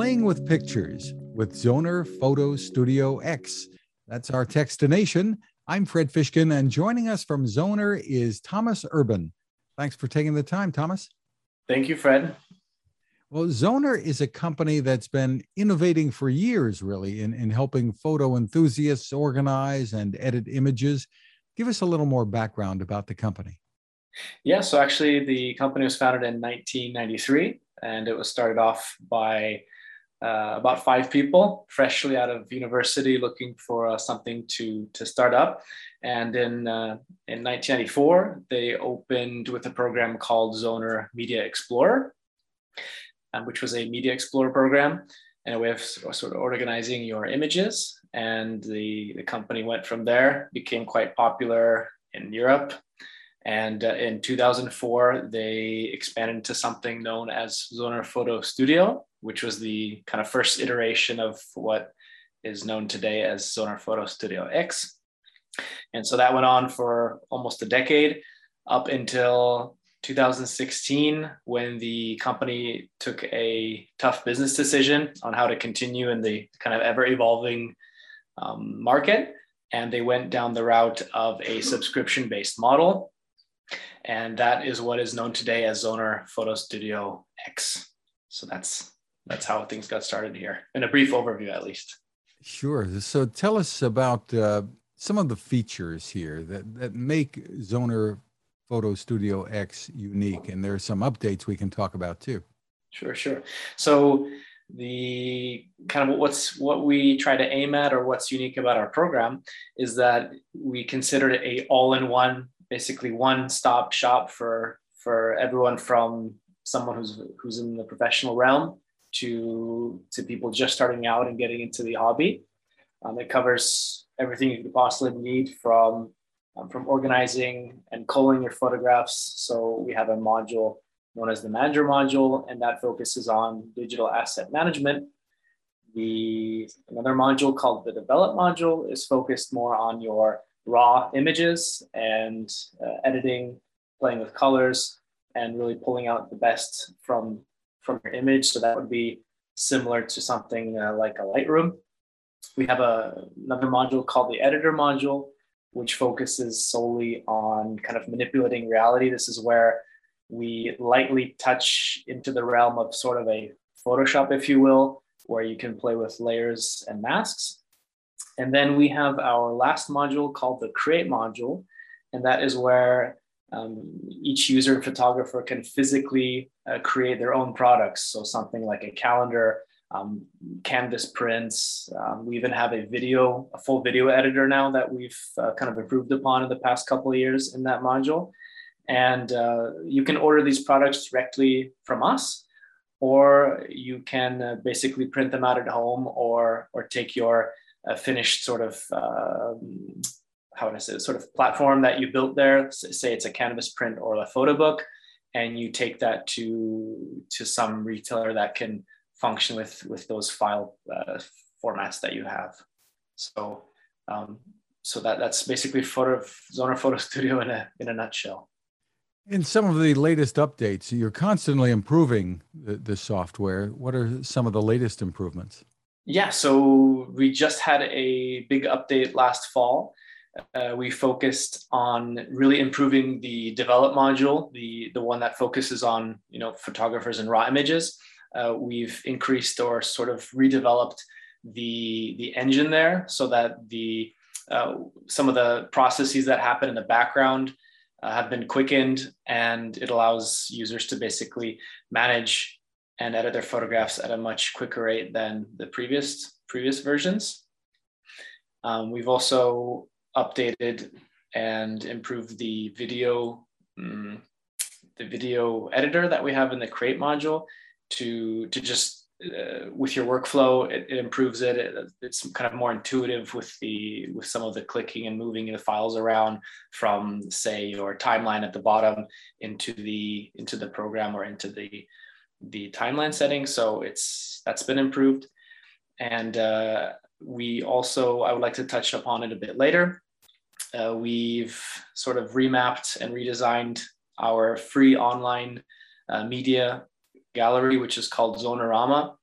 Playing with Pictures with Zoner Photo Studio X. That's our Techstination. I'm Fred Fishkin, and joining us from Zoner is Thomas Urban. Thanks for taking the time, Thomas. Thank you, Fred. Well, Zoner is a company that's been innovating for years, really, in, in helping photo enthusiasts organize and edit images. Give us a little more background about the company. Yeah, so actually, the company was founded in 1993, and it was started off by uh, about five people, freshly out of university, looking for uh, something to to start up. And in uh, in 1994, they opened with a program called Zoner Media Explorer, um, which was a Media Explorer program and a way of sort of organizing your images. And the the company went from there, became quite popular in Europe. And uh, in 2004, they expanded into something known as Zoner Photo Studio, which was the kind of first iteration of what is known today as Zoner Photo Studio X. And so that went on for almost a decade up until 2016 when the company took a tough business decision on how to continue in the kind of ever evolving um, market. And they went down the route of a subscription based model. And that is what is known today as Zoner Photo Studio X. So that's that's how things got started here in a brief overview at least. Sure. So tell us about uh, some of the features here that, that make zoner photo studio x unique and there are some updates we can talk about too. Sure sure. So the kind of what's what we try to aim at or what's unique about our program is that we consider it a all-in-one basically one stop shop for for everyone from someone who's who's in the professional realm to to people just starting out and getting into the hobby. Um, it covers everything you could possibly need from um, from organizing and culling your photographs. So we have a module known as the Manager module, and that focuses on digital asset management. The another module called the Develop module is focused more on your raw images and uh, editing, playing with colors, and really pulling out the best from from your image. So that would be similar to something uh, like a Lightroom. We have a, another module called the editor module, which focuses solely on kind of manipulating reality. This is where we lightly touch into the realm of sort of a Photoshop, if you will, where you can play with layers and masks. And then we have our last module called the create module. And that is where um, each user and photographer can physically uh, create their own products. So something like a calendar, um, canvas prints. Um, we even have a video, a full video editor now that we've uh, kind of improved upon in the past couple of years in that module. And uh, you can order these products directly from us, or you can uh, basically print them out at home, or or take your uh, finished sort of um, how would I say, sort of platform that you built there, say it's a canvas print or a photo book, and you take that to to some retailer that can function with with those file uh, formats that you have. So um, so that that's basically photo Zoner Photo Studio in a in a nutshell. In some of the latest updates, you're constantly improving the, the software. What are some of the latest improvements? Yeah, so we just had a big update last fall uh, we focused on really improving the develop module, the, the one that focuses on you know photographers and raw images. Uh, we've increased or sort of redeveloped the, the engine there so that the uh, some of the processes that happen in the background uh, have been quickened and it allows users to basically manage and edit their photographs at a much quicker rate than the previous previous versions. Um, we've also updated and improved the video um, the video editor that we have in the create module to to just uh, with your workflow it, it improves it. it. it's kind of more intuitive with the with some of the clicking and moving the files around from say your timeline at the bottom into the into the program or into the the timeline setting so it's that's been improved and uh, we also, I would like to touch upon it a bit later. Uh, we've sort of remapped and redesigned our free online uh, media gallery, which is called Zonerama.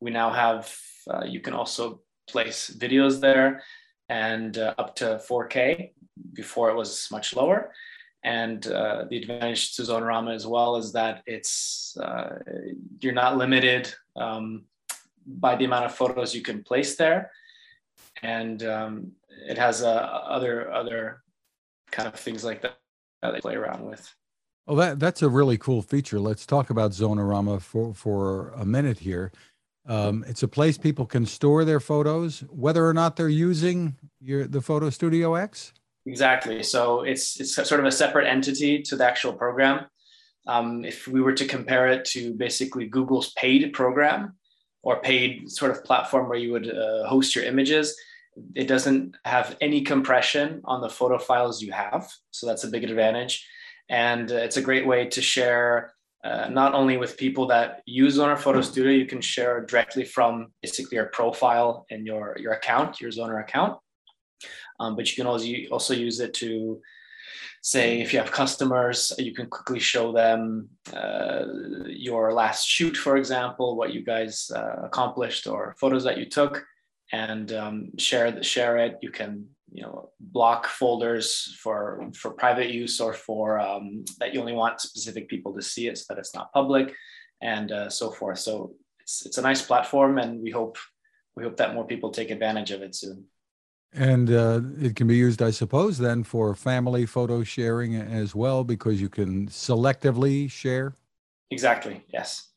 we now have, uh, you can also place videos there and uh, up to 4K. Before it was much lower. And uh, the advantage to Zonerama as well is that it's uh, you're not limited um, by the amount of photos you can place there, and um, it has uh, other other kind of things like that that they play around with. Well, that that's a really cool feature. Let's talk about Zonerama for for a minute here. Um, it's a place people can store their photos, whether or not they're using your the Photo Studio X. Exactly. So it's it's sort of a separate entity to the actual program. Um, if we were to compare it to basically Google's paid program or paid sort of platform where you would uh, host your images, it doesn't have any compression on the photo files you have. So that's a big advantage. And uh, it's a great way to share uh, not only with people that use Zoner Photo Studio, you can share directly from basically your profile and your, your account, your Zoner account. Um, but you can also, also use it to say if you have customers, you can quickly show them uh, your last shoot, for example, what you guys uh, accomplished or photos that you took and um, share, share it. You can you know block folders for for private use or for um, that you only want specific people to see it so that it's not public and uh, so forth so it's, it's a nice platform and we hope we hope that more people take advantage of it soon and uh, it can be used, I suppose, then for family photo sharing as well, because you can selectively share. Exactly. Yes.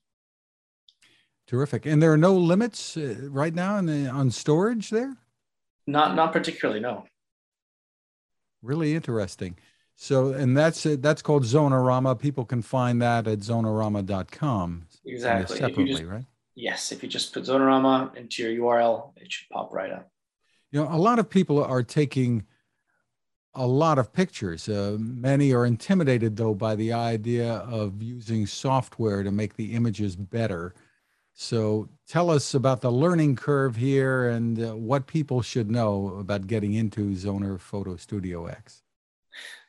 Terrific. And there are no limits uh, right now the, on storage there. Not, not particularly. No. Really interesting. So, and that's it. That's called Zonerama. People can find that at zonerama.com. Exactly. Separately, just, right? Yes. If you just put Zonerama into your URL, it should pop right up. You know, a lot of people are taking a lot of pictures. Uh, many are intimidated, though, by the idea of using software to make the images better. So, tell us about the learning curve here and uh, what people should know about getting into Zoner Photo Studio X.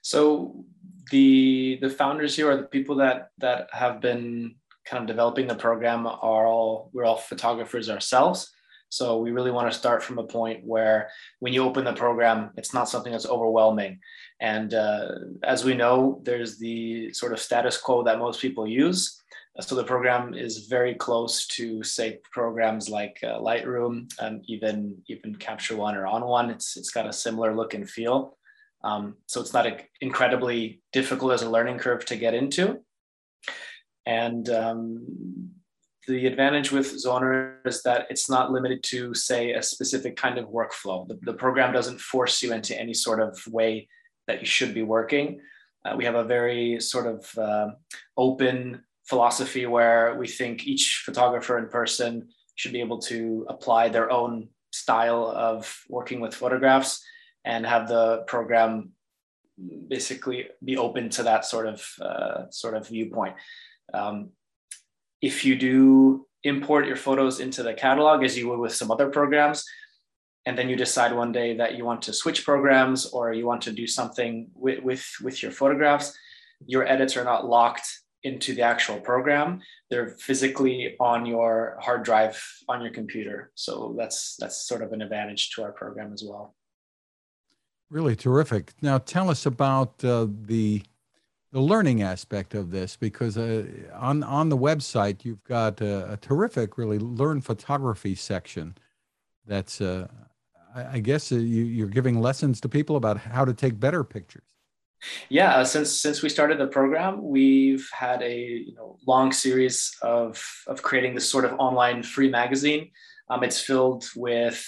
So, the the founders here are the people that that have been kind of developing the program are all we're all photographers ourselves so we really want to start from a point where when you open the program, it's not something that's overwhelming. And uh, as we know, there's the sort of status quo that most people use. So the program is very close to, say, programs like uh, Lightroom, and even even Capture One or ON1. It's it's got a similar look and feel. Um, so it's not a, incredibly difficult as a learning curve to get into. And um, the advantage with Zoner is that it's not limited to, say, a specific kind of workflow. The, the program doesn't force you into any sort of way that you should be working. Uh, we have a very sort of uh, open philosophy where we think each photographer in person should be able to apply their own style of working with photographs and have the program basically be open to that sort of uh, sort of viewpoint. Um, if you do import your photos into the catalog as you would with some other programs, and then you decide one day that you want to switch programs or you want to do something with, with, with your photographs, your edits are not locked into the actual program. They're physically on your hard drive on your computer. So that's that's sort of an advantage to our program as well. Really terrific. Now tell us about uh, the the learning aspect of this because uh, on on the website you've got a, a, terrific really learn photography section that's uh, I, I, guess uh, you, are giving lessons to people about how to take better pictures. Yeah uh, since since we started the program we've had a you know long series of of creating this sort of online free magazine. Um, it's filled with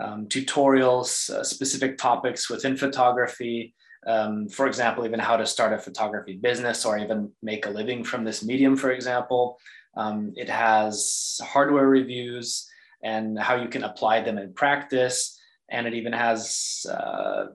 um, tutorials uh, specific topics within photography um, for example, even how to start a photography business or even make a living from this medium, for example. Um, it has hardware reviews and how you can apply them in practice. And it even has uh,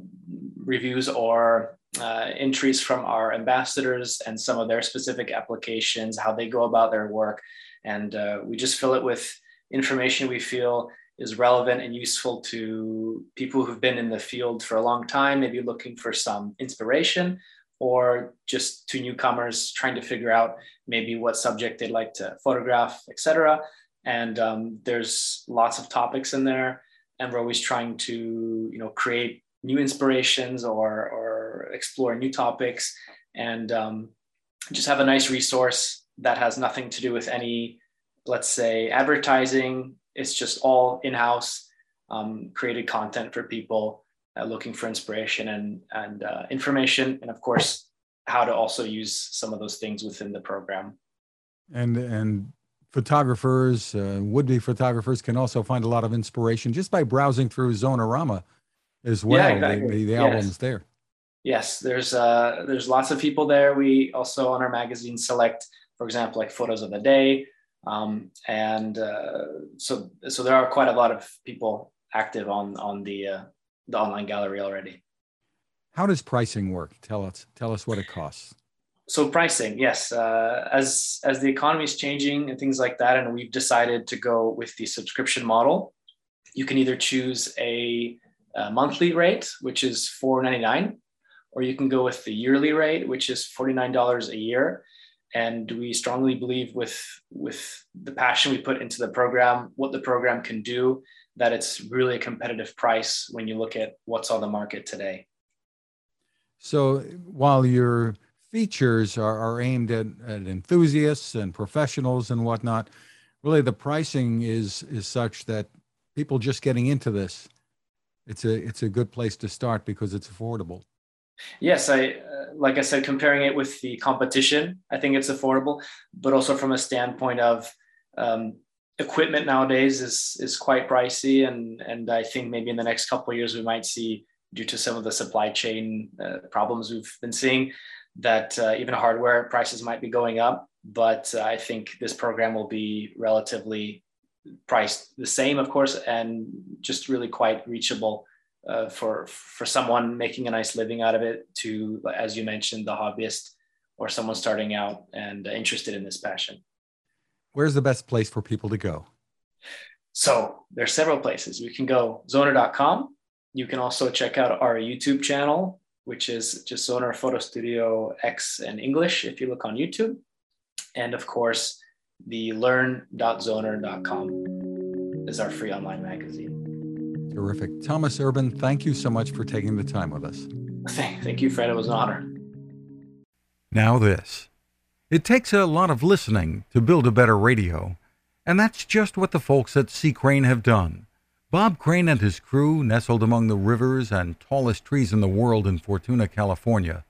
reviews or uh, entries from our ambassadors and some of their specific applications, how they go about their work. And uh, we just fill it with information we feel is relevant and useful to people who've been in the field for a long time, maybe looking for some inspiration, or just to newcomers trying to figure out maybe what subject they'd like to photograph, etc. and um, there's lots of topics in there, and we're always trying to you know create new inspirations or or explore new topics, and um, just have a nice resource that has nothing to do with any, let's say, advertising. It's just all in-house um, created content for people uh, looking for inspiration and and uh, information, and of course, how to also use some of those things within the program. And and photographers, uh, would-be photographers, can also find a lot of inspiration just by browsing through zonerama as well. Yeah, exactly. The, the, the yes. albums there. Yes, there's uh, there's lots of people there. We also on our magazine select, for example, like photos of the day, um, and uh, so so there are quite a lot of people active on on the uh, the online gallery already. How does pricing work? Tell us tell us what it costs. So pricing, yes, uh, as as the economy is changing and things like that, and we've decided to go with the subscription model. You can either choose a, a monthly rate, which is four ninety nine, or you can go with the yearly rate, which is forty nine dollars a year. And we strongly believe with with the passion we put into the program, what the program can do, that it's really a competitive price when you look at what's on the market today. So while your features are, are aimed at, at enthusiasts and professionals and whatnot, really the pricing is is such that people just getting into this, it's a it's a good place to start because it's affordable. Yes, I uh, like I said, comparing it with the competition, I think it's affordable, but also from a standpoint of um, equipment nowadays is is quite pricey, and and I think maybe in the next couple of years we might see due to some of the supply chain uh, problems we've been seeing that uh, even hardware prices might be going up. But uh, I think this program will be relatively priced the same, of course, and just really quite reachable uh, for for someone making a nice living out of it. To, as you mentioned, the hobbyist or someone starting out and interested in this passion. Where's the best place for people to go? So there's several places. We can go zoner.com. You can also check out our YouTube channel, which is just Zoner Photo Studio X in English if you look on YouTube. And of course, the learn.zoner.com is our free online magazine. Terrific. Thomas Urban, thank you so much for taking the time with us. Thank, thank you, Fred. It was an honor. Now, this. It takes a lot of listening to build a better radio, and that's just what the folks at C. Crane have done. Bob Crane and his crew, nestled among the rivers and tallest trees in the world in Fortuna, California,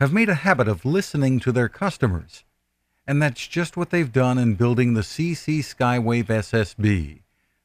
have made a habit of listening to their customers. And that's just what they've done in building the CC Skywave SSB,